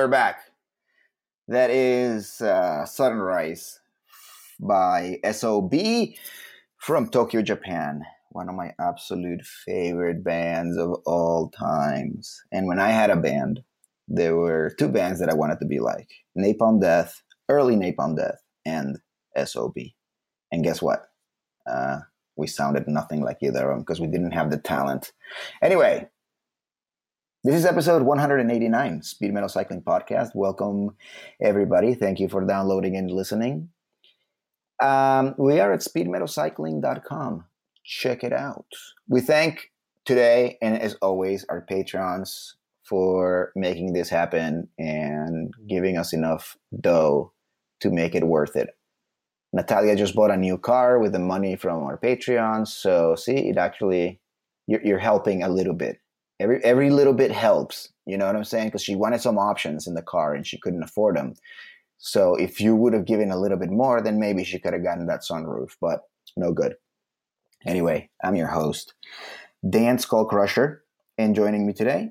We're back. That is uh, Sunrise by SOB from Tokyo, Japan. One of my absolute favorite bands of all times. And when I had a band, there were two bands that I wanted to be like Napalm Death, early Napalm Death, and SOB. And guess what? Uh, we sounded nothing like either of them because we didn't have the talent. Anyway, this is episode 189, Speed Metal Cycling Podcast. Welcome, everybody. Thank you for downloading and listening. Um, we are at speedmetalcycling.com. Check it out. We thank today, and as always, our patrons for making this happen and giving us enough dough to make it worth it. Natalia just bought a new car with the money from our Patreon. So, see, it actually, you're, you're helping a little bit every every little bit helps you know what i'm saying? Because she wanted some options in the car and she couldn't afford them so if you would have given a little bit more then maybe she could have gotten that sunroof but no good. Anyway i'm your host. Dan skull crusher and joining me today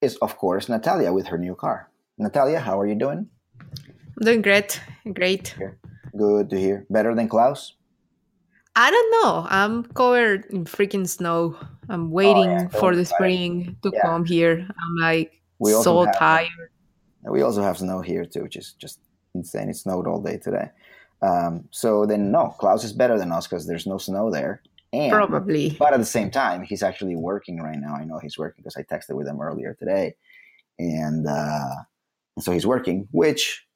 is of course natalia with her new car. Natalia how are you doing? I'm doing great great. Good to hear. Better than klaus I don't know. I'm covered in freaking snow. I'm waiting oh, yeah. for the spring to yeah. come here. I'm like so have, tired. We also have snow here too, which is just insane. It snowed all day today. Um, so then, no, Klaus is better than us because there's no snow there. And, Probably. But at the same time, he's actually working right now. I know he's working because I texted with him earlier today. And uh, so he's working, which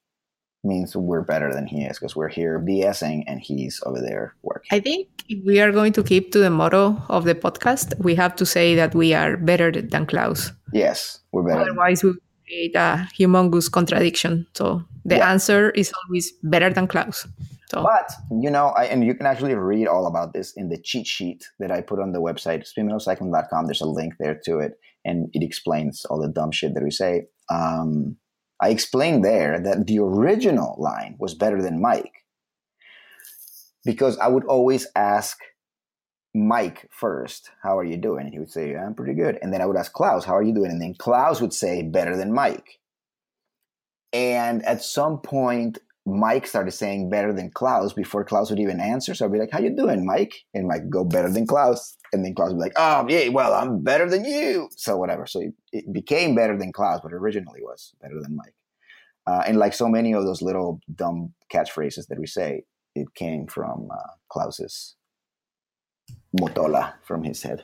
means we're better than he is because we're here BSing and he's over there working. I think if we are going to keep to the motto of the podcast, we have to say that we are better than Klaus. Yes, we're better. Otherwise, we create a humongous contradiction. So the yeah. answer is always better than Klaus. So. But you know, I, and you can actually read all about this in the cheat sheet that I put on the website, speedmetalcycling.com. There's a link there to it, and it explains all the dumb shit that we say. Um, I explained there that the original line was better than Mike because I would always ask Mike first, How are you doing? And he would say, I'm pretty good. And then I would ask Klaus, How are you doing? And then Klaus would say, Better than Mike. And at some point, Mike started saying better than Klaus before Klaus would even answer. So I'd be like, "How you doing, Mike?" And Mike go better than Klaus, and then Klaus would be like, "Oh yeah, well I'm better than you." So whatever. So it, it became better than Klaus, but originally was better than Mike. Uh, and like so many of those little dumb catchphrases that we say, it came from uh, Klaus's motola from his head.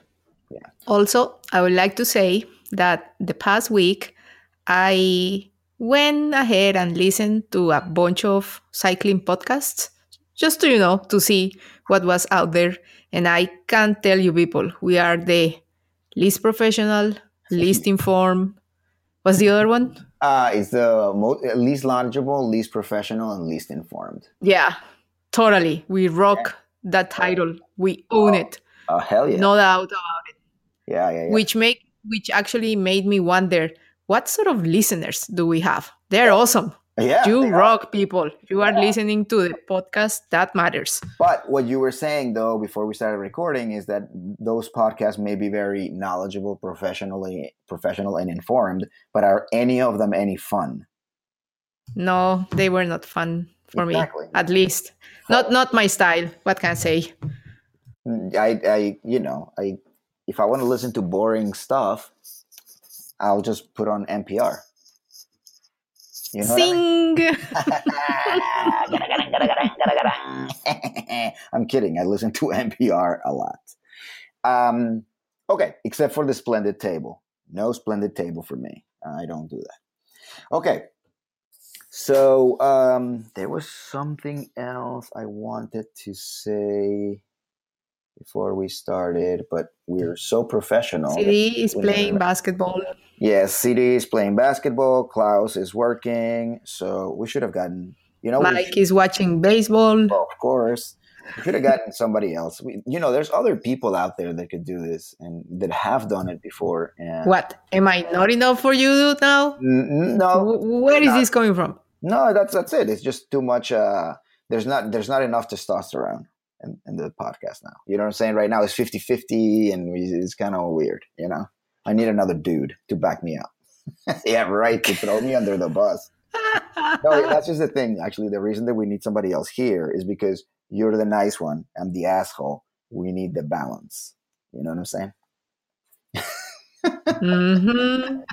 Yeah. Also, I would like to say that the past week I went ahead and listened to a bunch of cycling podcasts just to, you know, to see what was out there. And I can't tell you, people, we are the least professional, least informed. What's the other one? Uh, it's the most, least knowledgeable, least professional, and least informed. Yeah, totally. We rock yeah. that title. We own oh. it. Oh hell yeah! No doubt about it. Yeah, yeah, yeah. Which make which actually made me wonder what sort of listeners do we have? They're awesome. Yeah, you rock, are. people. You are yeah. listening to the podcast. That matters. But what you were saying, though, before we started recording, is that those podcasts may be very knowledgeable, professionally, professional, and informed. But are any of them any fun? No, they were not fun for exactly. me. At least, not not my style. What can I say? Mm, I, I, you know, I, if I want to listen to boring stuff, I'll just put on NPR. You know Sing. I am kidding. I listen to NPR a lot. Um, okay, except for the splendid table. No splendid table for me. I don't do that. Okay. So um, there was something else I wanted to say before we started, but we're so professional. CD is playing basketball. Yes, CD is playing basketball. Klaus is working. So we should have gotten, you know, Mike should, is watching baseball. Well, of course. We should have gotten somebody else. We, you know, there's other people out there that could do this and that have done it before. And what? Am I not enough for you now? N- no. Where is not. this coming from? No, that's that's it. It's just too much. Uh, there's not there's not enough testosterone in, in the podcast now. You know what I'm saying? Right now it's 50 50 and it's kind of weird, you know? I need another dude to back me up. yeah, right. To throw me under the bus. No, that's just the thing. Actually, the reason that we need somebody else here is because you're the nice one. I'm the asshole. We need the balance. You know what I'm saying? mm-hmm.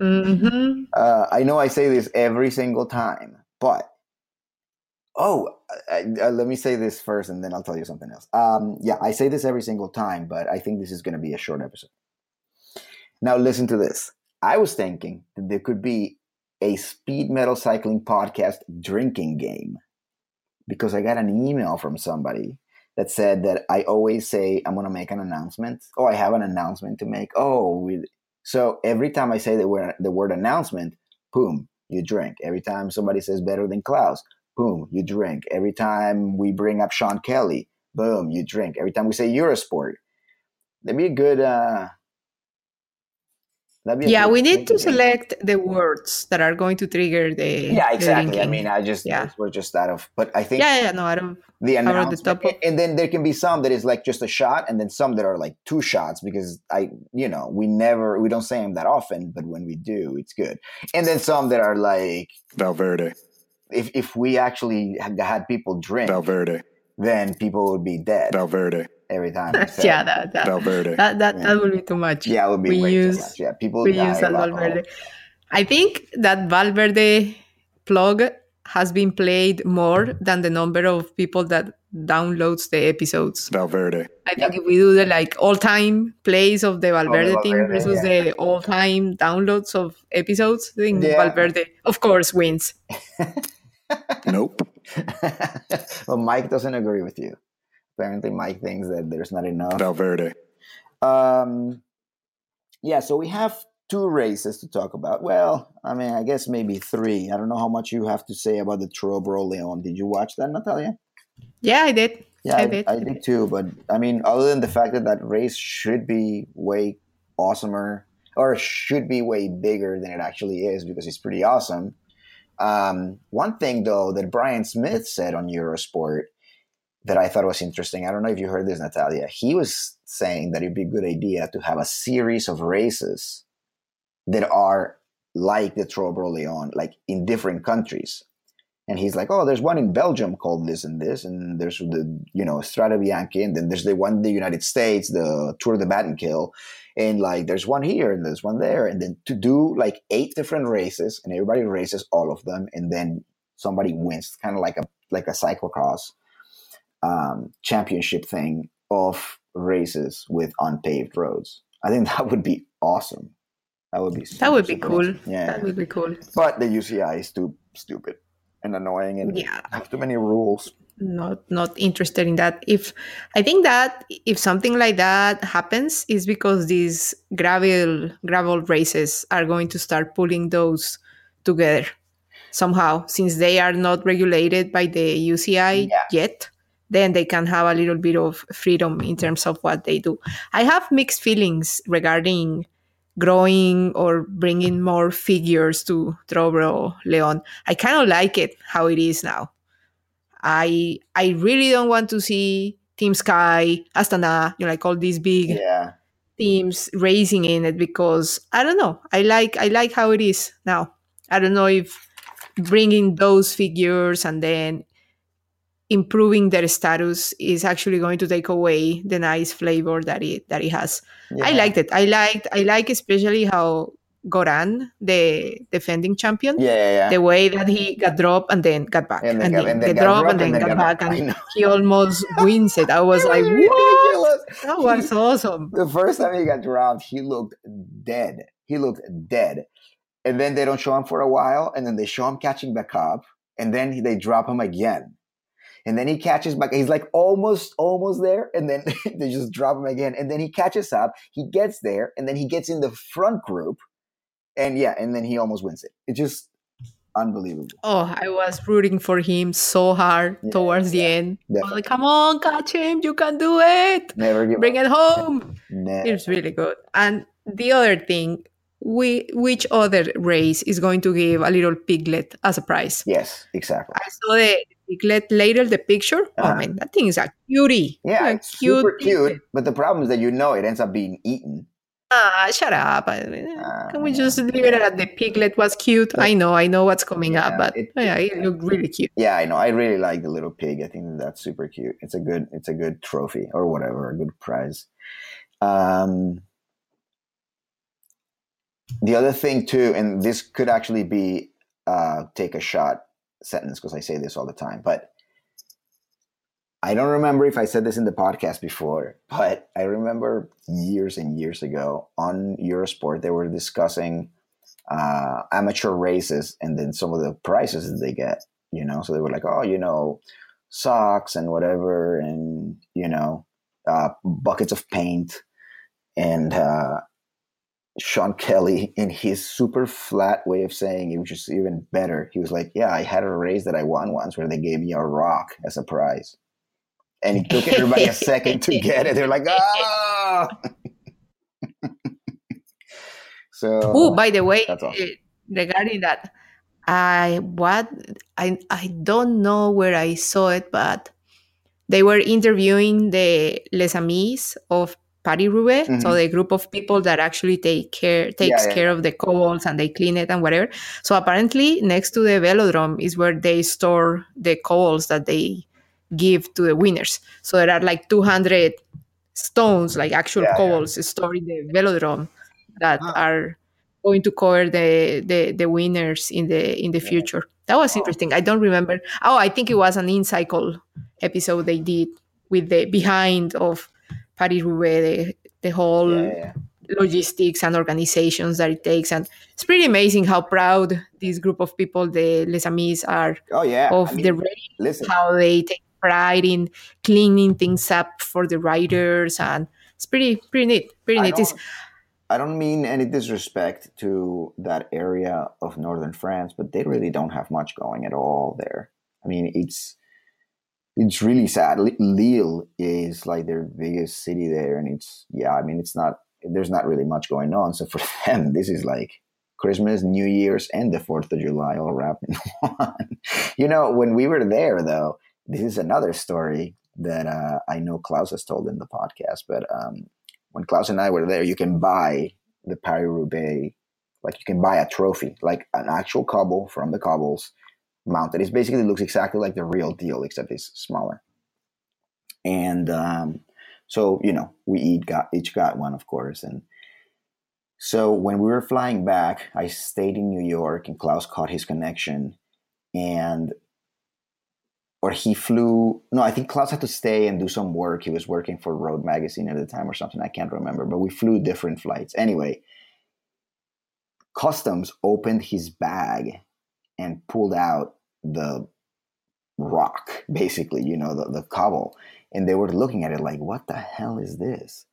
Mm-hmm. Uh, I know I say this every single time, but oh, I, I, let me say this first, and then I'll tell you something else. Um, yeah, I say this every single time, but I think this is going to be a short episode. Now, listen to this. I was thinking that there could be a speed metal cycling podcast drinking game because I got an email from somebody that said that I always say I'm going to make an announcement. Oh, I have an announcement to make. Oh, we, so every time I say the word the word announcement, boom, you drink. Every time somebody says better than Klaus, boom, you drink. Every time we bring up Sean Kelly, boom, you drink. Every time we say Eurosport, that'd be a good uh, yeah, we need to select the words that are going to trigger the. Yeah, exactly. The I mean, I just yeah. we're just out of, but I think yeah, yeah, no, out of the announcement, the of, and then there can be some that is like just a shot, and then some that are like two shots because I, you know, we never we don't say them that often, but when we do, it's good, and then some that are like Valverde. If if we actually had, had people drink Valverde, then people would be dead. Valverde every time. yeah, that that, Valverde. that that, yeah. that would be too much. Yeah, it would be we way use, too much. Yeah, people we use that Valverde. I think that Valverde plug has been played more than the number of people that downloads the episodes. Valverde. I think yep. if we do the like all time plays of the Valverde, oh, Valverde team versus yeah. the all time downloads of episodes, I think yeah. Valverde, of course, wins. nope. well, Mike doesn't agree with you apparently Mike thinks that there's not enough. Valverde. Um, yeah, so we have two races to talk about. Well, I mean, I guess maybe three. I don't know how much you have to say about the Tro-Bro Léon. Did you watch that, Natalia? Yeah, I did. Yeah, I, I did. I did too. But I mean, other than the fact that that race should be way awesomer or should be way bigger than it actually is because it's pretty awesome. Um, one thing though that Brian Smith said on Eurosport that I thought was interesting. I don't know if you heard this, Natalia. He was saying that it'd be a good idea to have a series of races that are like the Tro-Bro Léon, like in different countries. And he's like, oh, there's one in Belgium called this and this, and there's the you know Strade Bianche, and then there's the one in the United States, the Tour de Battenkill, and like there's one here and there's one there, and then to do like eight different races, and everybody races all of them, and then somebody wins, kind of like a like a cyclocross um, championship thing of races with unpaved roads. I think that would be awesome. That would be that would be cool. Awesome. Yeah, that would be cool. But the UCI is too stupid and annoying, and yeah. have too many rules. Not not interested in that. If I think that if something like that happens, is because these gravel gravel races are going to start pulling those together somehow, since they are not regulated by the UCI yeah. yet then they can have a little bit of freedom in terms of what they do. I have mixed feelings regarding growing or bringing more figures to Tro-Bro Léon. I kind of like it how it is now. I I really don't want to see Team Sky, Astana, you know, like all these big yeah. teams racing in it because I don't know. I like I like how it is now. I don't know if bringing those figures and then improving their status is actually going to take away the nice flavor that it that it has. Yeah. I liked it. I liked I like especially how Goran, the defending champion, yeah, yeah, yeah, the way that he got dropped and then got back, and then, and then, and then got dropped and then, got, got, back, and he almost wins it. I was like, what? That was awesome. The first time he got dropped, he looked dead. He looked dead, and then they don't show him for a while, and then they show him catching back up, and then they drop him again and then he catches back. He's like almost, almost there, and then they just drop him again. And then he catches up. He gets there, and then he gets in the front group, and yeah, and then he almost wins it. It's just unbelievable. Oh, I was rooting for him so hard yeah, towards the end. Like, come on, catch him! You can do it. Never give Bring up. it home. Never. It's really good. And the other thing, we which other race is going to give a little piglet as a prize? Yes, exactly. I saw the piglet later the picture. Oh, uh-huh. Oh man, that thing is a cutie. Yeah, it's cute super cute. But the problem is that you know it ends up being eaten. Ah, shut up. Ah, Can we just leave it at the piglet was cute? I know, I know what's coming Yeah, up, but it- yeah, it looked really cute. Yeah, I know. I really like the little pig. I think that's super cute. It's a good it's a good trophy or whatever, a good prize. Um the other thing too, and this could actually be uh take a shot sentence because I say this all the time, but I don't remember if I said this in the podcast before, but I remember years and years ago on Eurosport they were discussing uh, amateur races and then some of the prizes that they get. You know, so they were like, oh, you know, socks and whatever, and you know, uh, buckets of paint, and uh, Sean Kelly, in his super flat way of saying it, which is even better, he was like, "Yeah, I had a race that I won once where they gave me a rock as a prize." And it took everybody a second to get it. They're like, "Ah!" so, Oh, by the way, awesome. eh, regarding that, I what I I don't know where I saw it, but they were interviewing the les amis of Paris Roubaix, so Mhm. the group of people that actually take care takes yeah. care of the cobbles and they clean it and whatever. So apparently, next to the velodrome is where they store the cobbles that they give to the winners. So there are like 200 stones, like actual Yeah, yeah. stored in the velodrome that Ah. are going to cover the, the the winners in the in the Yeah. future. That was Oh. interesting. I don't remember. Oh, I think it was an InCycle episode they did with the behind of Paris Roubaix, the, the whole yeah, yeah. logistics and organizations that it takes, and it's pretty amazing how proud this group of people, the Les Amis, are Oh yeah. of I mean, the race. listen, How they take pride in cleaning things up for the writers, and it's pretty pretty neat. Pretty I neat. It's, don't, I don't mean any disrespect to that area of northern France, but they really don't have much going at all there. I mean, it's it's really sad. Lille is like their biggest city there, and it's yeah. I mean, it's not there's not really much going on. So for them, this is like Christmas, New Year's, and the Fourth of July all wrapped in one. you know, when we were there, though, this is another story that uh, I know Klaus has told in the podcast, but. Um, when Klaus and I were there, you can buy the Paris Roubaix, like you can buy a trophy, like an actual cobble from the cobbles mounted. It basically looks exactly like the real deal, except it's smaller. And um, so, you know, we each got each got one, of course. And so when we were flying back, I stayed in New York, and Klaus caught his connection, and or he flew no i think klaus had to stay and do some work. He was working for road magazine at the time or something i can't remember but we flew different flights. Anyway customs opened his bag and pulled out the rock basically you know the, the cobble. And they were looking at it like what the hell is this?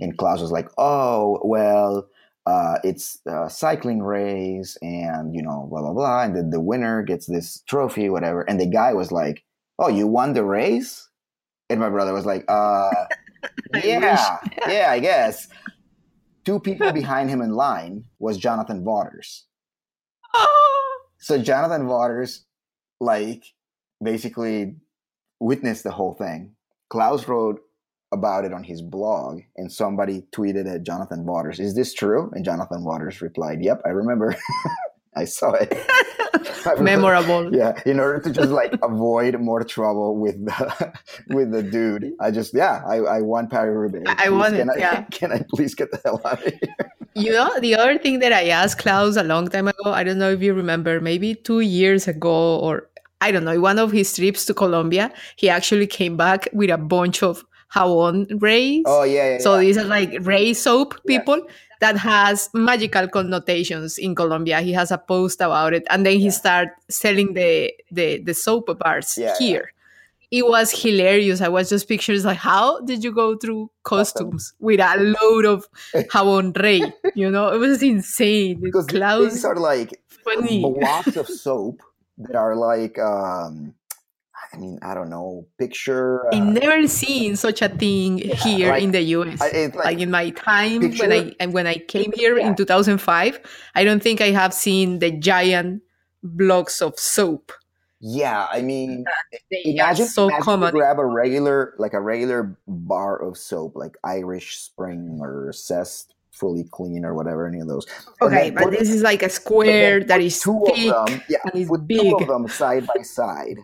And klaus was like oh well uh, it's a cycling race and you know blah blah blah. And then the winner gets this trophy whatever. And the guy was like oh you won the race? And my brother was like uh yeah yeah i guess. Two people behind him in line was Jonathan Vaughters. Oh, so Jonathan Vaughters like basically witnessed the whole thing. Klaus wrote about it on his blog and somebody tweeted at Jonathan Vaughters is this true? And Jonathan Vaughters replied yep i remember i saw it memorable. yeah in order to just like avoid more trouble with the with the dude i just yeah i, I won Paris Roubaix. I want it, can I, yeah. can i please get the hell out of here You know, the other thing that I asked Klaus a long time ago, I don't know if you remember, maybe two years ago, or I don't know, one of his trips to Colombia, he actually came back with a bunch of Jabón Reys. oh yeah, yeah, so yeah. these are like ray soap Yes. That has magical connotations in Colombia. He has a post about it, and then he Yeah. started selling the the the soap bars Yeah, yeah. here. It was hilarious. I was just pictures like, how did you go through costumes with a load of jabón Rey? You know, it was insane. because these Klaus, things are like funny. blocks of soap that are like um i mean i don't know picture I uh, never seen such a thing here like, in the US. I- like, like in my time when I and when I came here Yeah. in 2005, I don't think I have seen the giant blocks of soap. yeah i mean They imagine, so imagine you common. grab a regular like a regular bar of soap like irish spring or zest fully clean or whatever, any of those. Okay, but put- this is like a square that is two thick of them, yeah, and is put two big. of them side by side,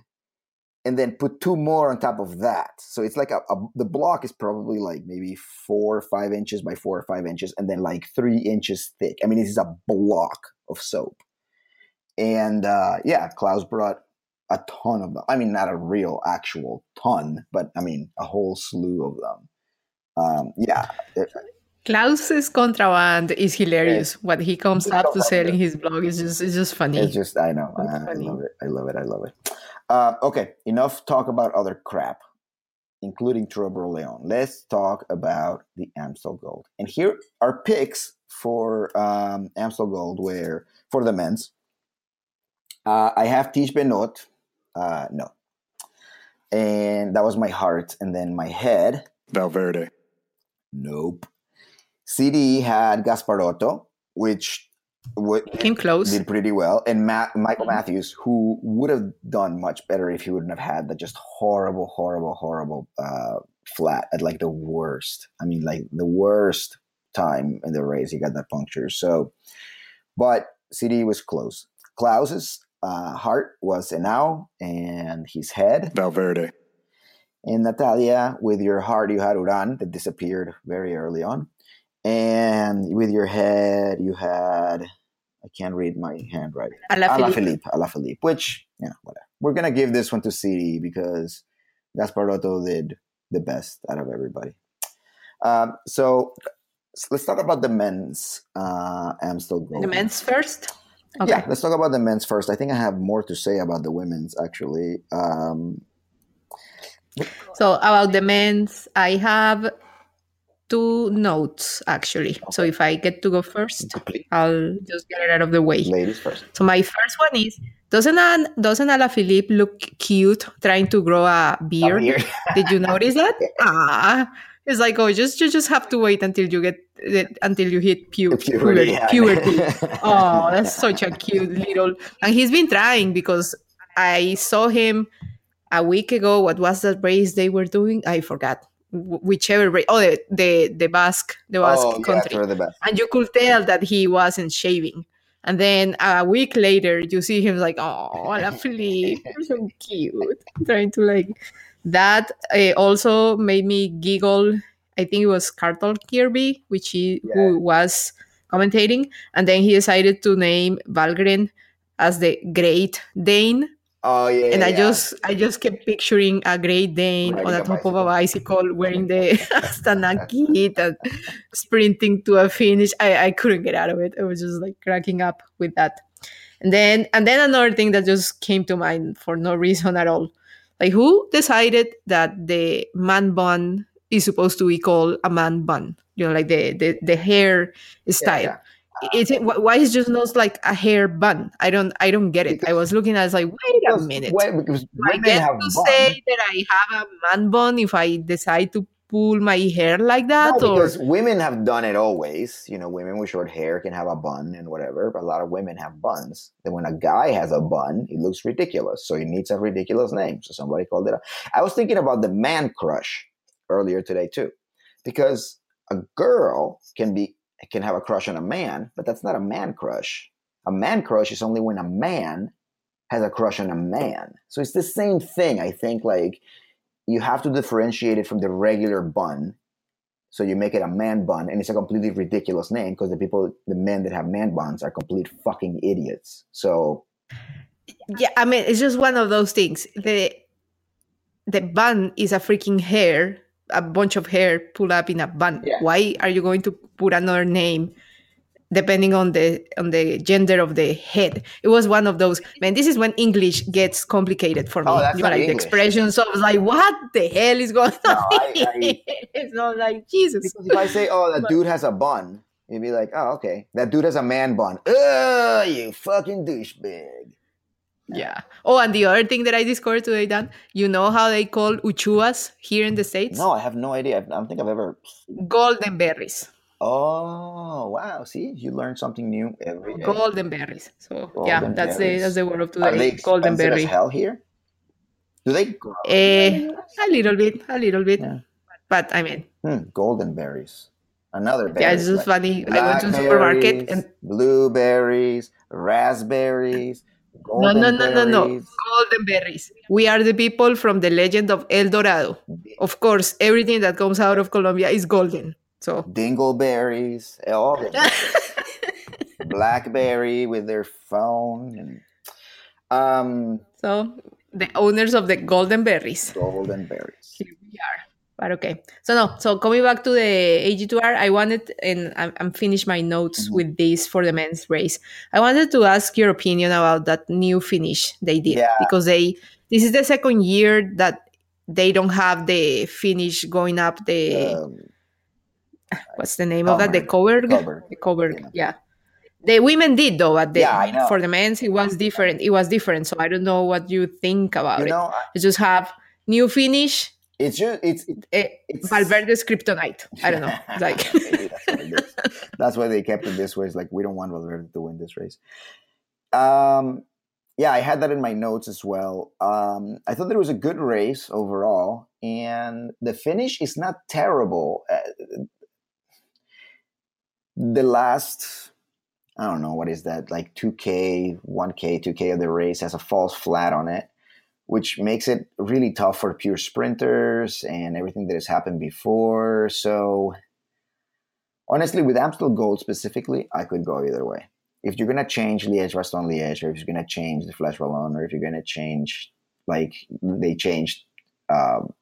and then put two more on top of that. So it's like a, a the block is probably like maybe four or five inches by four or five inches, and then like three inches thick. I mean, this is a block of soap. And uh, yeah, Klaus brought a ton of them. I mean, not a real actual ton, but I mean a whole slew of them. Um, yeah, Klaus's contraband is hilarious. What he comes It's up to sell in his blog is just it's just funny. It's just I know. I, I love it. I love it. I love it. Uh, okay, enough talk about other crap, including Tro-Bro Léon. Let's talk about the Amstel Gold. And here are picks for um, Amstel Gold, where for the men's. Uh, I have Tiesj Benoot. Uh, no. And that was my heart. And then my head. Valverde. Nope. CD had Gasparotto, which w- Came close. did pretty well, and Ma- Michael. Matthews, who would have done much better if he wouldn't have had the just horrible, horrible, horrible uh, flat at like the worst. I mean, like the worst time in the race, he got that puncture. So, but CD was close. Klaus's uh, heart was Enau, and his head Valverde. and Natalia, with your heart, you had Uran that disappeared very early on. And with your head, you had, I can't read my handwriting. Alaphilippe. Alaphilippe. Alaphilippe, which, you know, whatever. We're going to give this one to CD because Gasparotto did the best out of everybody. Um, so s- let's talk about the men's uh, Amstel Gold. The men's first. Okay. Yeah, let's talk about the men's first. I think I have more to say about the women's, actually. Um, So about the men's, I have two notes actually. So if I get to go first, complete. I'll just get it out of the way. Ladies first. So my first one is doesn't An- doesn't Alaphilippe look cute trying to grow a beard? Here. Did you notice that? Ah, it's like oh, just you just have to wait until you get until you hit pu- puberty. yeah. puberty. Oh, that's such a cute little. And he's been trying because I saw him a week ago. What was that race they were doing? I forgot. Wh- Whichever race. Oh, the the, the Basque, the Basque oh, country. for the best. And you could tell that he wasn't shaving. And then a week later, you see him like, oh, Alaphilippe, you're so cute. Trying to like that. Uh, also made me giggle. I think it was Carlton Kirby, which he who was commentating, and then he decided to name Valgren as the Great Dane, Oh yeah. and I yeah. just I just kept picturing a Great Dane on the top of a bicycle, wearing the Astana kit and sprinting to a finish. I, I couldn't get out of it. I was just like cracking up with that. And then and then another thing that just came to mind for no reason at all. Like who decided that the man bun is supposed to be called a man bun? You know, like the the, the hair style. yeah. Is it why is just not like a hair bun? I don't I don't get it. I was looking at it, I was like, wait a minute. wait, because I get have to bun. say that I have a man bun if I decide to pull my hair like that? No, or because women have done it always. You know, women with short hair can have a bun and whatever. But a lot of women have buns. Then when a guy has a bun, it looks ridiculous. So it needs a ridiculous name. So somebody called it. A, I was thinking about the man crush earlier today too, because a girl can be can have a crush on a man, but that's not a man crush. A man crush is only when a man has a crush on a man. So it's the same thing. I think like you have to differentiate it from the regular bun. So you make it a man bun, and it's a completely ridiculous name because the people, the men that have man buns, are complete fucking idiots. So yeah, I mean it's just one of those things. The the bun is a freaking hair, a bunch of hair pulled up in a bun. Yeah. Why are you going to put another name depending on the on the gender of the head? It was one of those. Man, this is when English gets complicated for me. Oh, that's you know, like the English. expressions of like what the hell is going No, on? I- I- it's not like Jesus. because if I say, "Oh, that But- dude has a bun," you'd be like, "Oh, okay, that dude has a man bun." Ugh, you fucking douchebag. Yeah. Oh, and the other thing that I discovered today, Dan, you know how they call uchuas here in the States? No, I have no idea. I don't think I've ever. Golden berries. Oh, wow! See, you learn something new every day. Golden berries. So yeah, Golden that's the that's the word of Are they today. Golden berry. as hell here? Do they? grow Eh, US? a little bit, a little bit. Yeah. But I mean, Hmm, golden berries. Another berry. Yeah, it's just funny. I went to the supermarket and blueberries, raspberries. No, no, no, no, no. Golden berries. We are the people from the legend of El Dorado. Of course, everything that comes out of Colombia is golden. So dingleberries, all. Blackberry with their phone and um so the owners of the golden berries. golden berries. Here we are. But okay. So no. So coming back to the AG2R, I wanted, and I'm, finished my notes Mhm. with this for the men's race. I wanted to ask your opinion about that new finish they did Yeah. because they this is the second year that they don't have the finish going up the Um, what's the name of that the Cauberg. Cauberg Cauberg. the Cauberg Yeah. yeah. The women did though, but the, Yeah, for the men's it was different. It was different. So I don't know what you think about you it. know, I- You just have new finish, it's just it's it- eh, it's Valverde's kryptonite. I don't know. Like that's what it is. That's why they kept it this way. It's like we don't want Valverde to win this race. Um, yeah, I had that in my notes as well. Um, I thought there was a good race overall, and the finish is not terrible. Uh, the last, I don't know what is that, like two k, one k, two k of the race has a false flat on it. Which makes it really tough for pure sprinters and everything that has happened before. So, honestly, with Amstel Gold specifically, I could go either way. If you're gonna change Liège Bastogne Liège, or if you're gonna change the Flèche Wallonne, or if you're gonna change like they changed um,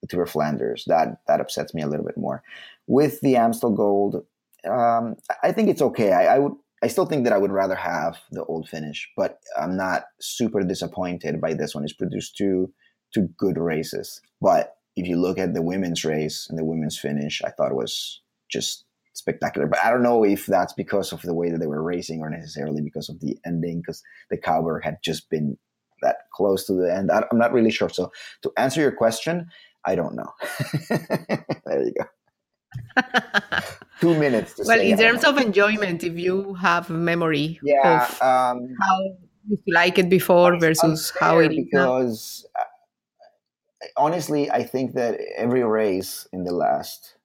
the Tour of Flanders, that that upsets me a little bit more. With the Amstel Gold, um, I think it's okay. I, I would. I still think that I would rather have the old finish, but I'm not super disappointed by this one. It's produced two two good races. But if you look at the women's race and the women's finish, I thought it was just spectacular. But I don't know if that's because of the way that they were racing or necessarily because of the ending, because the Cauberg had just been that close to the end. I'm not really sure. So to answer your question, I don't know. there you go. Two minutes. To well, in terms of enjoyment, if you have memory yeah, of um, how you like it before versus how it because uh, honestly, I think that every race in the last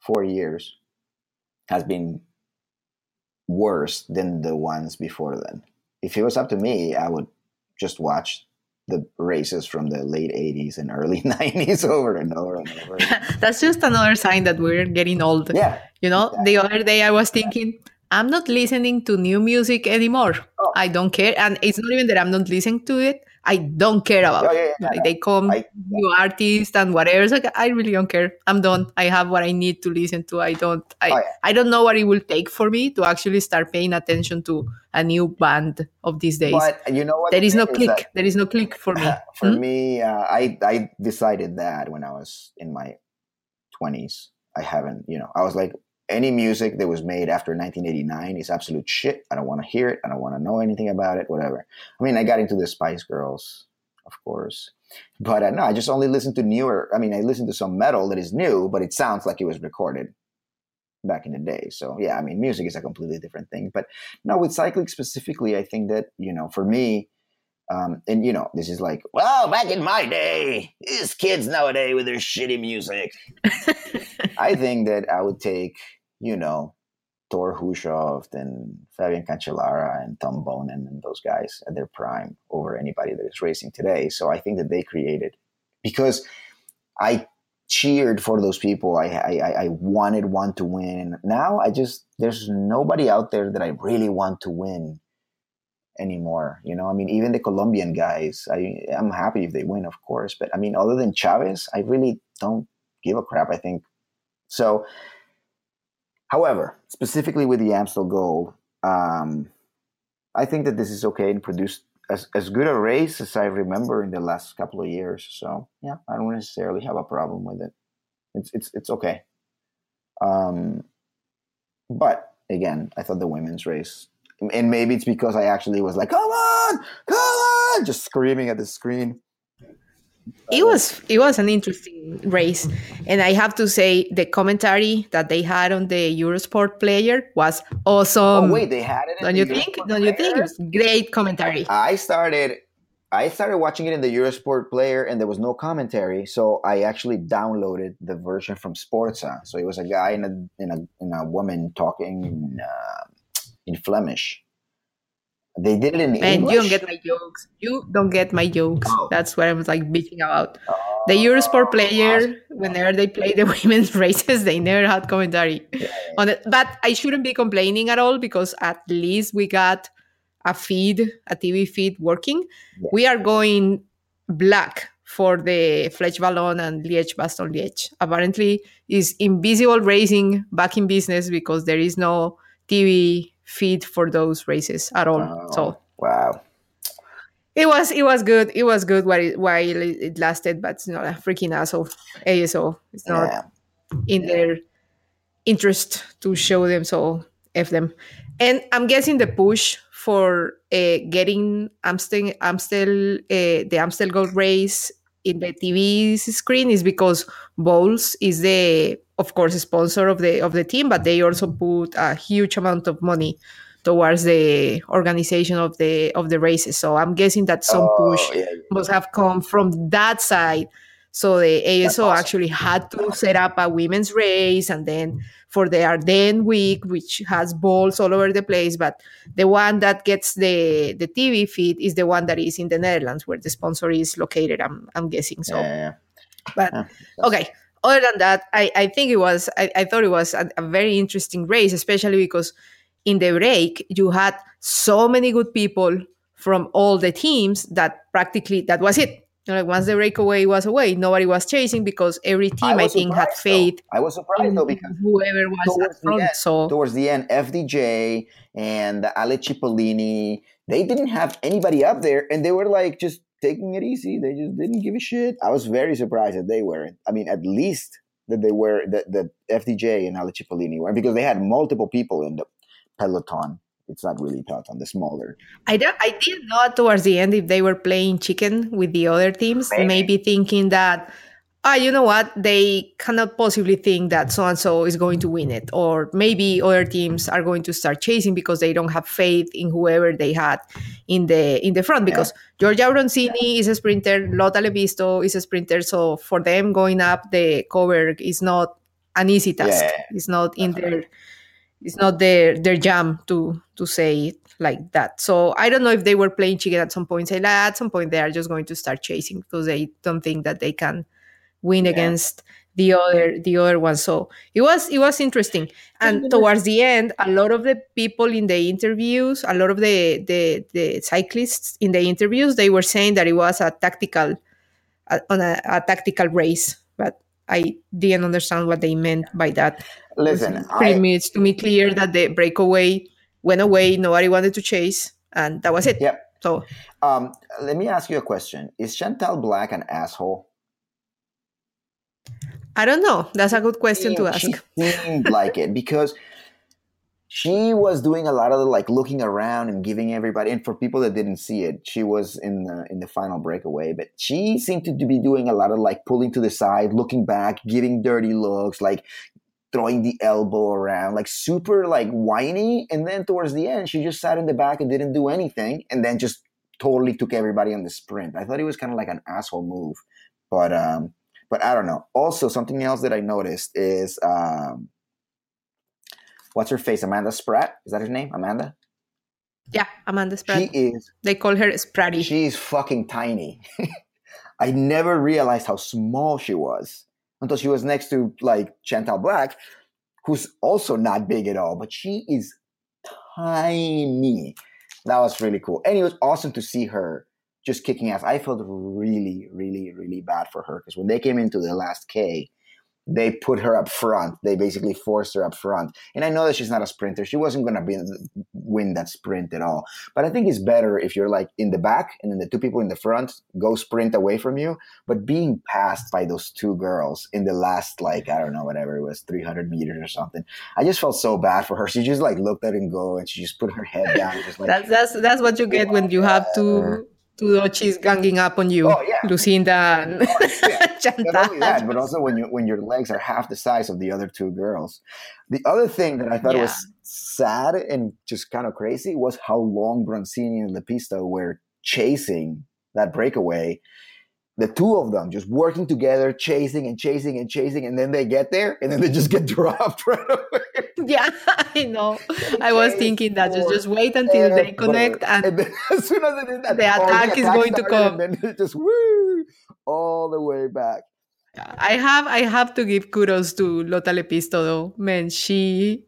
four years has been worse than the ones before then. If it was up to me, I would just watch the races from the late 80s and early 90s over and over and over. That's just another sign that we're getting old. yeah. You know, the other day I was thinking, I'm not listening to new music anymore. Oh. I don't care. And it's not even that I'm not listening to it. I don't care about Oh, it. yeah, yeah, Like they come I- new artists and whatever. It's like I really don't care. I'm done. I have what I need to listen to. I don't I, Oh, yeah. I don't know what it will take for me to actually start paying attention to a new band of these days. But you know what? there the is no that- click. There is no click for me. for Hmm? me, uh, I I decided that when I was in my twenties. I haven't, you know, I was like, any music that was made after 1989 is absolute shit. I don't want to hear it. I don't want to know anything about it. Whatever. I mean, I got into the Spice Girls, of course, but uh, no, I just only listen to newer. I mean, I listen to some metal that is new, but it sounds like it was recorded back in the day. So yeah, I mean, music is a completely different thing. But no, with cycling specifically, I think that you know, for me, um, and you know, this is like, well, back in my day, these kids nowadays with their shitty music. I think that I would take, you know, Thor Hushovd and Fabian Cancellara and Tom Boonen and those guys at their prime over anybody that is racing today. So I think that they created because I cheered for those people. I I, I- wanted one to win. Now I just there's nobody out there that I really want to win anymore. You know, I mean, even the Colombian guys, I I'm happy if they win, of course. But I mean, other than Chaves, I really don't give a crap. I think so. However, specifically with the Amstel Gold, um, I think that this is okay and produced as, as good a race as I remember in the last couple of years. So yeah, I don't necessarily have a problem with it. It's it's it's okay. Um, but again, I thought the women's race, and maybe it's because I actually was like, "Come on, come on!" just screaming at the screen. It was it was an interesting race and i have to say the commentary that they had on the eurosport player was awesome oh wait, they had it. don't you think Eurosport don't you think it was great commentary I started. I started watching it in the Eurosport player, and there was no commentary, so I actually downloaded the version from Sporza. So it was a guy and a and a, and a woman talking in, uh, in Flemish. They did it in And English. you don't get my jokes. You don't get my jokes. Oh. That's what I was like bitching about. Oh, The Eurosport player, whenever they play the women's races, they never had commentary Yeah, on it. But I shouldn't be complaining at all because at least we got a feed, a TV feed working. Yeah. We are going black for the Flèche Wallonne and Liège Bastogne Liège. Apparently, is invisible racing back in business because there is no TV feed for those races at all. Oh, So wow. it was it was good. It was good while it, while it lasted, but it's not a freaking asshole. ASO. It's not Yeah. in their interest to show them, so f them. And I'm guessing the push for uh, getting Amstel Amstel uh, the Amstel Gold Race in the TV screen is because Boels is the, of course, sponsor of the of the team, but they also put a huge amount of money towards the organization of the of the races. So I'm guessing that some Oh, push yeah. must have come from that side. So the ASO awesome. actually had to set up a women's race and then for the Ardennes week, which has balls all over the place, but the one that gets the the TV feed is the one that is in the Netherlands where the sponsor is located, I'm I'm guessing. So Yeah, yeah. but Yeah, okay. Other than that, I, I think it was I, I thought it was a, a very interesting race, especially because in the break you had so many good people from all the teams that practically that was it. You know, like once the breakaway was away, nobody was chasing because every team I, was think had faith Though. I was surprised though because whoever was towards at the front. end- So towards the end, FDJ and Ale Cipollini, they didn't have anybody up there, and they were like just taking it easy. They just didn't give a shit. I was very surprised that they weren't. I mean, at least that they were that the FDJ and Ale Cipollini were because they had multiple people in the peloton. It's not really peloton, the smaller. I don't, I didn't know towards the end if they were playing chicken with the other teams, Maybe. maybe thinking that, ah, you know what, they cannot possibly think that so and so is going to win it, or maybe other teams are going to start chasing because they don't have faith in whoever they had in the in the front. Because Giorgia Bronzini is a sprinter, Lotta Lepistö is a sprinter, so for them going up the Cauberg is not an easy task. Yeah. It's not in their it's not their their jam to to say it like that. So I don't know if they were playing chicken at some point. Say like, at some point they are just going to start chasing because they don't think that they can win Yeah. against the other the other one. So it was it was interesting. And towards the end, a lot of the people in the interviews, a lot of the the, the cyclists in the interviews, they were saying that it was a tactical a, on a, a tactical race, but I didn't understand what they meant by that Listen, pretty I, much to me clear that the breakaway went away. Nobody wanted to chase, and that was it. Yep. So um, let me ask you a question: Is Chantal Blaak an asshole? I don't know. That's a good question to ask. She seemed like it because she was doing a lot of the, like looking around and giving everybody. And for people that didn't see it, she was in the in the final breakaway, but she seemed to be doing a lot of like pulling to the side, looking back, giving dirty looks, like throwing the elbow around, like super like whiny. And then towards the end, she just sat in the back and didn't do anything, and then just totally took everybody on the sprint. I thought it was kind of like an asshole move, but um, but I don't know. Also, something else that I noticed is um, what's her face? Amanda Spratt is that her name? Amanda. Yeah, Amanda Spratt. She is they call her Spratty. she's fucking tiny. I never realized how small she was until she was next to like Chantal Blaak, who's also not big at all, but she is tiny. That was really cool. And it was awesome to see her just kicking ass. I felt really, really, really bad for her because when they came into the last K, they put her up front. They basically forced her up front. And I know that she's not a sprinter. She wasn't going to win that sprint at all. But I think it's better if you're like in the back and then the two people in the front go sprint away from you. But being passed by those two girls in the last, like, I don't know, whatever it was, 300 meters or something, I just felt so bad for her. She just like looked at him go and she just put her head down. Just like, that's that's that's what you get when you have two two dochis ganging up on you, Oh, yeah. Lucinda and yeah. Chantal. That, but also when you when your legs are half the size of the other two girls. The other thing that I thought Yeah. was sad and just kind of crazy was how long Bronzini and Lepistö were chasing that breakaway, the two of them just working together, chasing and chasing and chasing, and then they get there, and then they just get dropped right away. Yeah, I know. I was thinking that just just wait until they connect, and, and then as soon as they did that, the attack is going to come. and then it just woo all the way back. I have I have to give kudos to Lotta Lepistö though. Man, she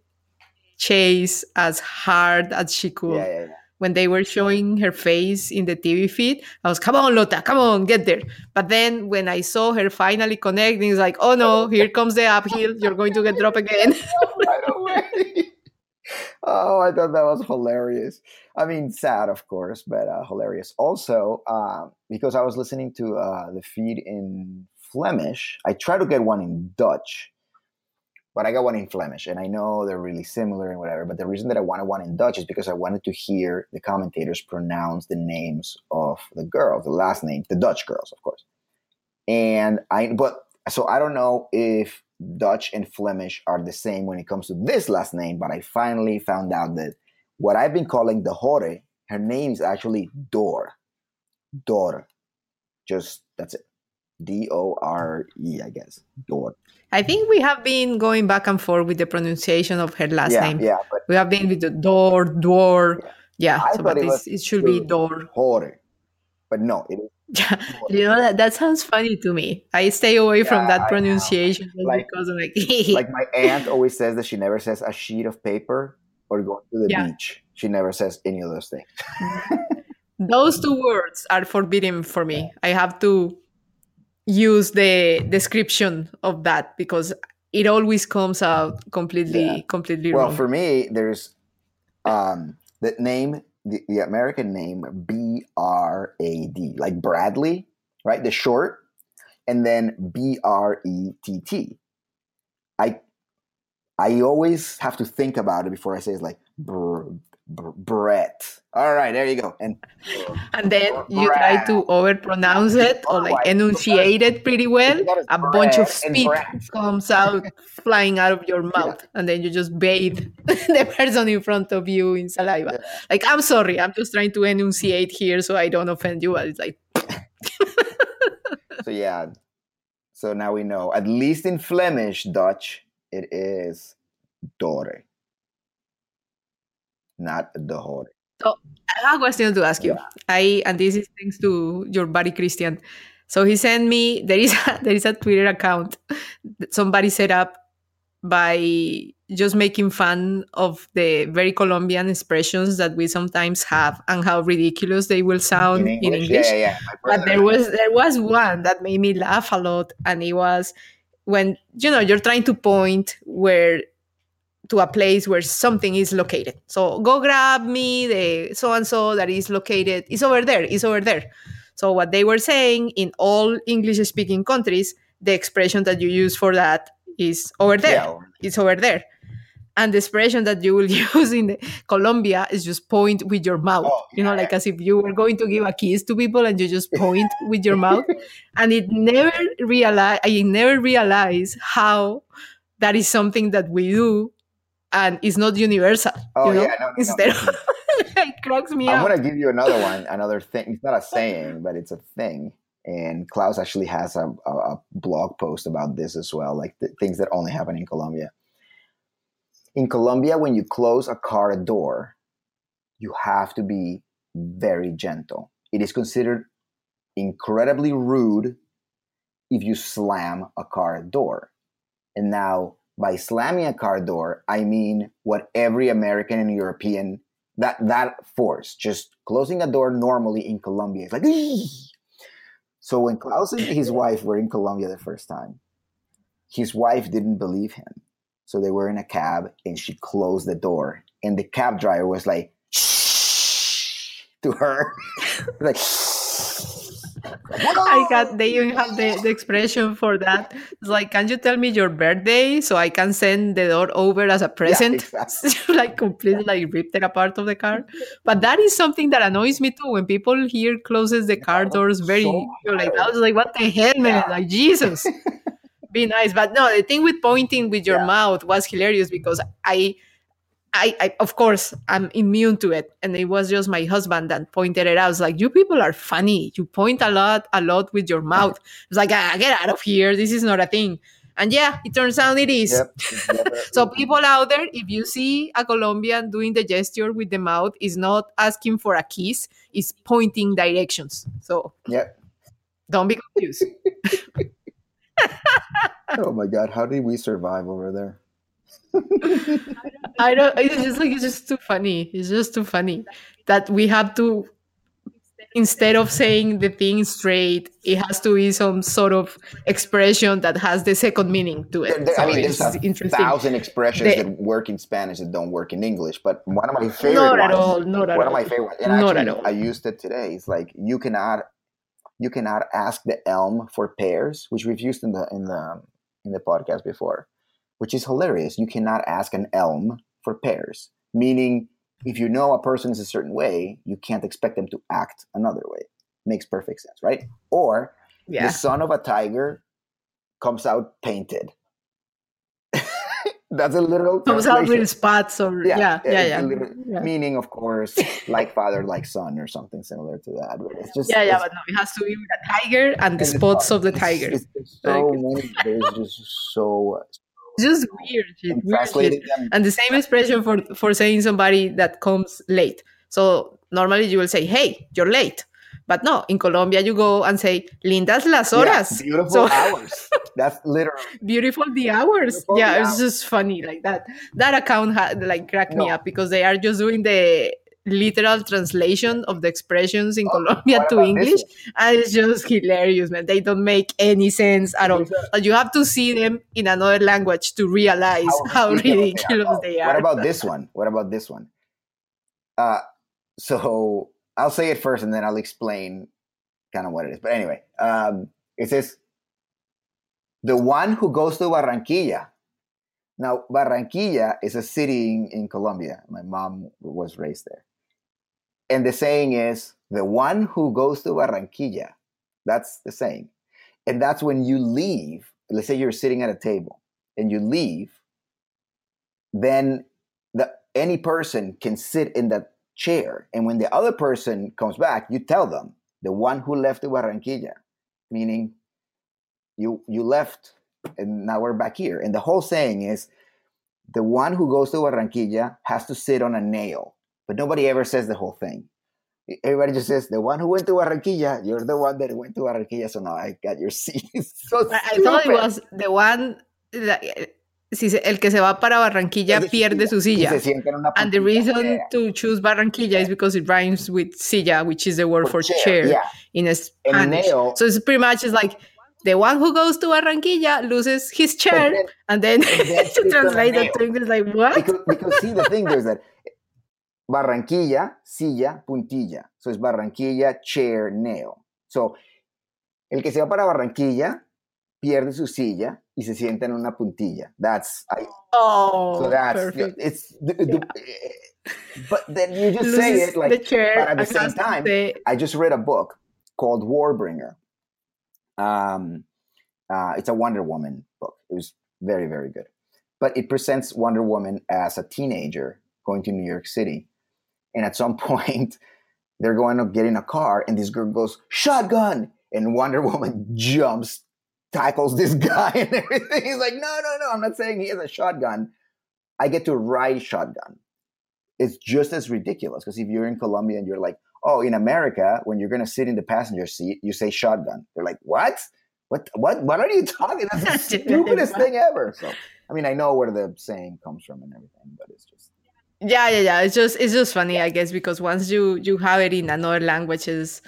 chased as hard as she could. Yeah, yeah, yeah. When they were showing her face in the TV feed, I was, come on, Lotta, come on, get there. But then when I saw her finally connecting, it's like, oh no, here comes the uphill. You're going to get dropped again. right away. oh, I thought that was hilarious. I mean, sad, of course, but uh, hilarious. Also, uh, because I was listening to uh, the feed in Flemish, I tried to get one in Dutch, but I got one in Flemish, and I know they're really similar and whatever. But the reason that I wanted one in Dutch is because I wanted to hear the commentators pronounce the names of the girls, the last names, the Dutch girls, of course. And I, but so I don't know if Dutch and Flemish are the same when it comes to this last name, but I finally found out that what I've been calling the Hore, her name is actually Dor. Dor. Just that's it. D O R E, I guess. Dor. I think we have been going back and forth with the pronunciation of her last yeah, name. yeah, but We have been with the door, door. Yeah, I so, but it it should be door. Hore. But no, it is Yeah, you know that that sounds funny to me. I stay away from Yeah, I that pronunciation Like- because I'm like, like my aunt always says that she never says a sheet of paper or going to the Yeah. beach. She never says any of those things. those two words are forbidden for me. I have to use the description of that because it always comes out completely, Yeah. completely Well, wrong. for me, there's um the name, the, the American name B R A D, like Bradley, right? The short, and then B R E T T. I I always have to think about it before I say it's like br, br, Brett. All right, there you go. And and then you try to overpronounce it or like enunciate it pretty well. It's not as A bunch of Brett spit comes out flying out of your mouth, and then you just bathe the person in front of you in saliva. Yeah. Like, I'm sorry, I'm just trying to enunciate here so I don't offend you. But it's like, so yeah. So now we know. At least in Flemish Dutch, it is Dore. Not the whole. So I have a question to ask you. I and this is thanks to your buddy Christian. So he sent me there is a, there is a Twitter account that somebody set up by just making fun of the very Colombian expressions that we sometimes have and how ridiculous they will sound in English. Yeah, yeah, yeah. But there was there was one that made me laugh a lot, and it was when you know you're trying to point where to a place where something is located. So go grab me the so and so that is located. It's over there. It's over there. So what they were saying in all English speaking countries, the expression that you use for that is over there. Yeah, It's over there. And the expression that you will use in Colombia is just point with your mouth. Oh, You know, like as if you were going to give a kiss to people and you just point with your mouth. And it never realize I never realized how that is something that we do and it's not universal. Oh you know? yeah, no, no, no. Instead it cracks me I'm up. gonna give you another one, another thing. It's not a saying, but it's a thing. And Klaus actually has a, a, a blog post about this as well, like the things that only happen in Colombia. In Colombia, when you close a car door, you have to be very gentle. It is considered incredibly rude if you slam a car door. And now, by slamming a car door, I mean what every American and European that that force just closing a door normally in Colombia is like. "Eee!" So when Klaus and his wife were in Colombia the first time, his wife didn't believe him. So they were in a cab and she closed the door, and the cab driver was like "Shh," to her, like. I got they even have the, the expression for that. It's like, can you tell me your birthday so I can send the door over as a present? exactly. like completely like ripped it apart of the car. But that is something that annoys me too. When people here closes the car doors very so like I was like, what the hell, man? Yeah. Like Jesus. Be nice. But no, the thing with pointing with your Yeah. mouth was hilarious because I I, I, of course, I'm immune to it, and it was just my husband that pointed it out. I was like, "You people are funny. You point a lot, a lot with your mouth." It's like, ah, "Get out of here! This is not a thing." And yeah, it turns out it is. Yep. So people out there, if you see a Colombian doing the gesture with the mouth, is not asking for a kiss; it's pointing directions. So Yep. don't be confused. Oh my God, how did we survive over there? I don't. It's just like it's just too funny. It's just too funny that we have to instead of saying the thing straight, it has to be some sort of expression that has the second meaning to it. There- there- I mean, there's a interesting. thousand expressions The- that work in Spanish that don't work in English, but one of my favorite Not at all. Not at one all. of my favorite ones, and Not at actually all. I used it today. It's like you cannot, you cannot ask the elm for pears, which we've used in the in the in the podcast before, which is hilarious. You cannot ask an elm for pears, meaning if you know a person is a certain way, you can't expect them to act another way. Makes perfect sense, right? Or Yeah. the son of a tiger comes out painted. That's a literal Comes out with spots or yeah, yeah, yeah. literal- Yeah. Meaning, of course, like father, like son, or something similar to that. But it's just Yeah, yeah, but no, it has to be with a tiger and the and it's spots fun. of the tiger. It's, it's so many. There's just so just weird shit. and Weird shit. And the same expression for for saying somebody that comes late. So normally you will say, "Hey, you're late," but no, in Colombia you go and say, "Lindas las Yeah, horas." beautiful So- hours. That's literally Beautiful the hours. Beautiful yeah, the it's hours. just funny like that. That account had like cracked me up because they are just doing the literal translation of the expressions in Oh, Colombia to English, and it's just hilarious, man. They don't make any sense at all. But you have to see them in another language to realize how, ridiculous they are. What about this one? What about this one? Uh, so I'll say it first and then I'll explain kind of what it is. But anyway, um, it says, the one who goes to Barranquilla. Now, Barranquilla is a city in, in Colombia. My mom was raised there. And the saying is, the one who goes to Barranquilla. That's the saying. And that's when you leave. Let's say you're sitting at a table and you leave, then the any person can sit in that chair. And when the other person comes back, you tell them the one who left to Barranquilla, meaning you you left and now we're back here. And the whole saying is the one who goes to Barranquilla has to sit on a nail. But nobody ever says the whole thing. Everybody just says the one who went to Barranquilla, you're the one that went to Barranquilla, so now I got your seat. So I, thought it was the one. that- si se- el que se va para Barranquilla Pierde su silla. se en una And the reason Yeah. to choose Barranquilla is because it rhymes with silla, which is the word for chair, Yeah. in Spanish. So it's pretty much it's like the one who goes to Barranquilla loses his chair, then- and then and then to sits on a translate that to English, like what? because, because see the thing there's that Barranquilla, silla, puntilla. So it's Barranquilla, chair, nail. So el que se va para Barranquilla pierde su silla y se sienta en una puntilla. That's I, oh, so that's perfect. it's the, the- but then you just say it like the chair but at the and same time, say- I just read a book called Warbringer. Um, uh, it's a Wonder Woman book. It was very, very good. But it presents Wonder Woman as a teenager going to New York City. And at some point, they're going to get in a car, and this girl goes, Shotgun! And Wonder Woman jumps, tackles this guy, and everything. He's like, No, no, no, I'm not saying he has a shotgun. I get to ride shotgun. It's just as ridiculous because if you're in Colombia and you're like, oh, in America, when you're gonna sit in the passenger seat, you say shotgun. They're like, what? What? What? What are you talking? That's the stupidest thing ever. So, I mean, I know where the saying comes from and everything, but it's just yeah yeah yeah it's just it's just funny i guess because once you you have it in another language is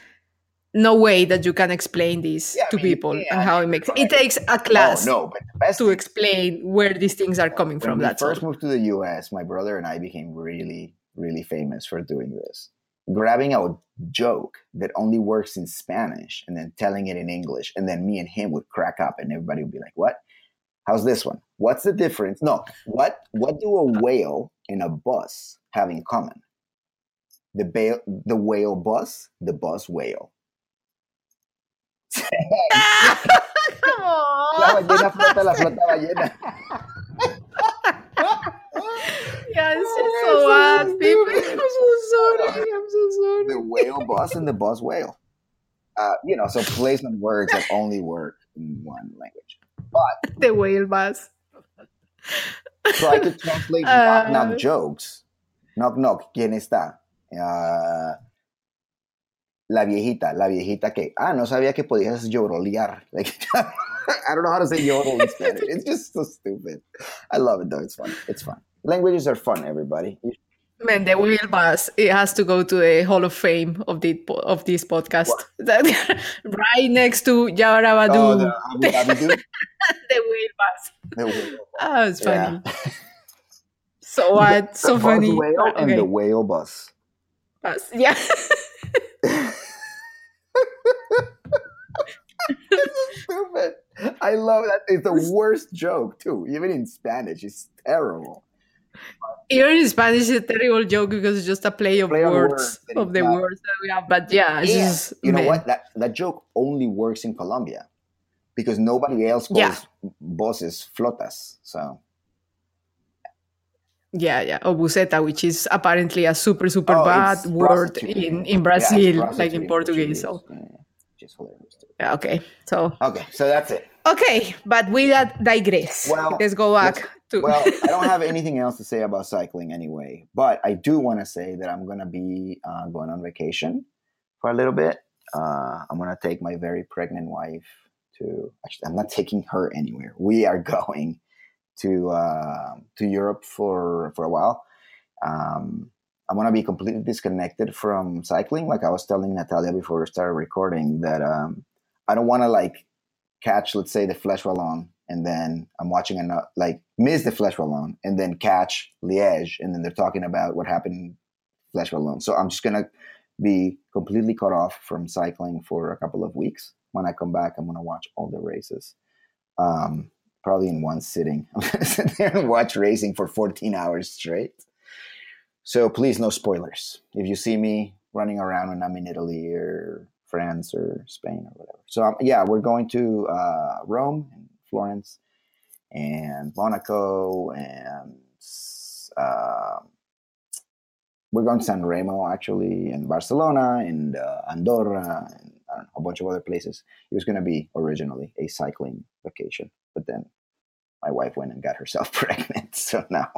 no way that you can explain this Yeah, I to mean, people can, and how it makes right. it takes a class Oh no, but the best to explain where these things are coming from we that's first all. moved to the U.S., my brother and I became really, really famous for doing this. Grabbing a joke that only works in Spanish and then telling it in English, and then me and him would crack up, and everybody would be like, "What? How's this one? What's the difference? No, what? What do a whale and a bus have in common? The ba- the whale bus, the bus whale. La ballena flota, la flota ballena. Yeah, it's just so bad, people. I'm so sorry. I'm so sorry. The whale bus and the bus whale. Uh, you know, so on words that only work in one language. But The whale bus. I could translate Uh, knock knock jokes. Knock knock, ¿quién está? Uh, la viejita, la viejita que, ah, no sabía que podías llorolear. Like, I don't know how to say yodel in Spanish. It's just so stupid. I love it though. It's fun. It's fun. Languages are fun, everybody. Man, the whale bus. It has to go to the Hall of Fame of the of this podcast. Right next to Yabarabadu. Oh, the, the Abu Dhabi dude? whale bus. The whale. Oh, it's funny. Yeah. So what? The So bus funny. whale and Okay. the whale bus. Bus. Yeah. this is Stupid. I love that. It's the worst joke too. Even in Spanish, it's terrible. Even in Spanish, it's a terrible joke because it's just a play of Play words words of the not- words that we have. But yeah, it's just you know man. what? That that joke only works in Colombia because nobody else calls Yeah. bosses flotas. So Yeah, yeah. Or buceta, which is apparently a super, super Oh, bad word in, in Brazil, like in Portuguese. So, Yeah, yeah. Just hilarious. yeah, okay. So, Okay, so that's it. okay, but we that digress. Well, let's go back. Well, I don't have anything else to say about cycling anyway, but I do want to say that I'm going to be uh, going on vacation for a little bit. Uh, I'm going to take my very pregnant wife to. Actually, I'm not taking her anywhere. We are going to uh, to Europe for for a while. Um, I'm going to be completely disconnected from cycling. Like I was telling Natalia before we started recording, that um, I don't want to like catch, let's say, the Flèche Wallonne, and then I'm watching another, like miss the Flèche Wallonne, and then catch Liège, and then they're talking about what happened Flèche Wallonne. So I'm just gonna be completely cut off from cycling for a couple of weeks. When I come back, I'm gonna watch all the races, um, probably in one sitting. I'm gonna sit there and watch racing for 14 hours straight. So please, no spoilers. If you see me running around when I'm in Italy or France or Spain or whatever. So um, yeah, we're going to uh, Rome Florence and Monaco and uh, we're going to San Remo actually and Barcelona and uh, Andorra and know, a bunch of other places. It was going to be originally a cycling vacation, but then my wife went and got herself pregnant. So now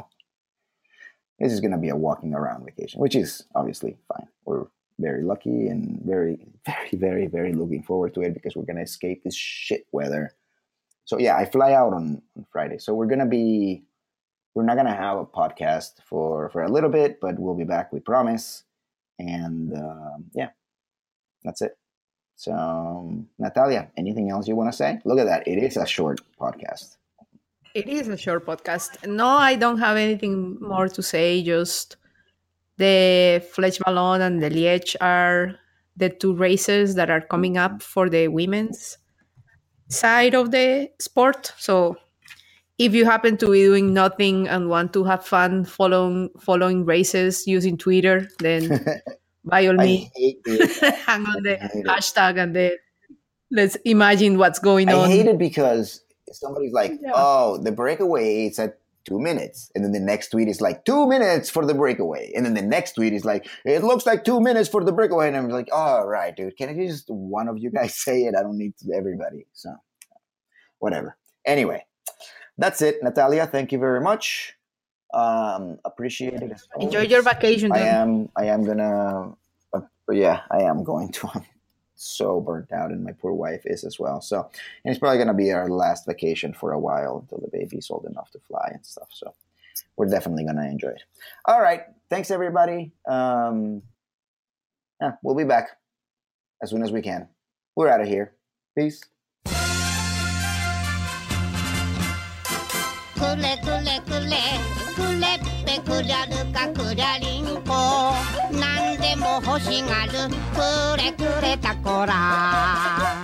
this is going to be a walking around vacation, which is obviously fine. We're very lucky and very, very, very, very looking forward to it because we're going to escape this shit weather. So yeah, I fly out on, on Friday. So we're to be, we're not to have a podcast for, for a little bit, but we'll be back, we promise. And um, yeah, that's it. So, Natalia, anything else you want to say? Look at that. It is a short podcast. It is a short podcast. No, I don't have anything more to say. Just the Flèche Wallonne and the Liège are the two races that are coming up for the women's side of the sport. So if you happen to be doing nothing and want to have fun following following races using Twitter, then by all means hang on the hate it. hashtag and the let's imagine what's going I on. I hate it because somebody's like, Yeah. "Oh, the breakaway is at two minutes," and then the next tweet is like, two minutes for the breakaway," and then the next tweet is like, "It looks like two minutes for the breakaway," and I'm like, "All right, dude, can it just one of you guys say it? I don't need everybody." So, whatever. Anyway, that's it, Natalia. Thank you very much. Um, appreciate it. Enjoy your vacation. I am. I am gonna. Uh, yeah, I am going to so burnt out, and my poor wife is as well. So, and it's probably going to be our last vacation for a while until the baby's old enough to fly and stuff. So, we're definitely going to enjoy it. All right. Thanks, everybody. Um, yeah, we'll be back as soon as we can. We're out of here. Peace. Kule kule kule kule pe. 欲しがるくれくれたこら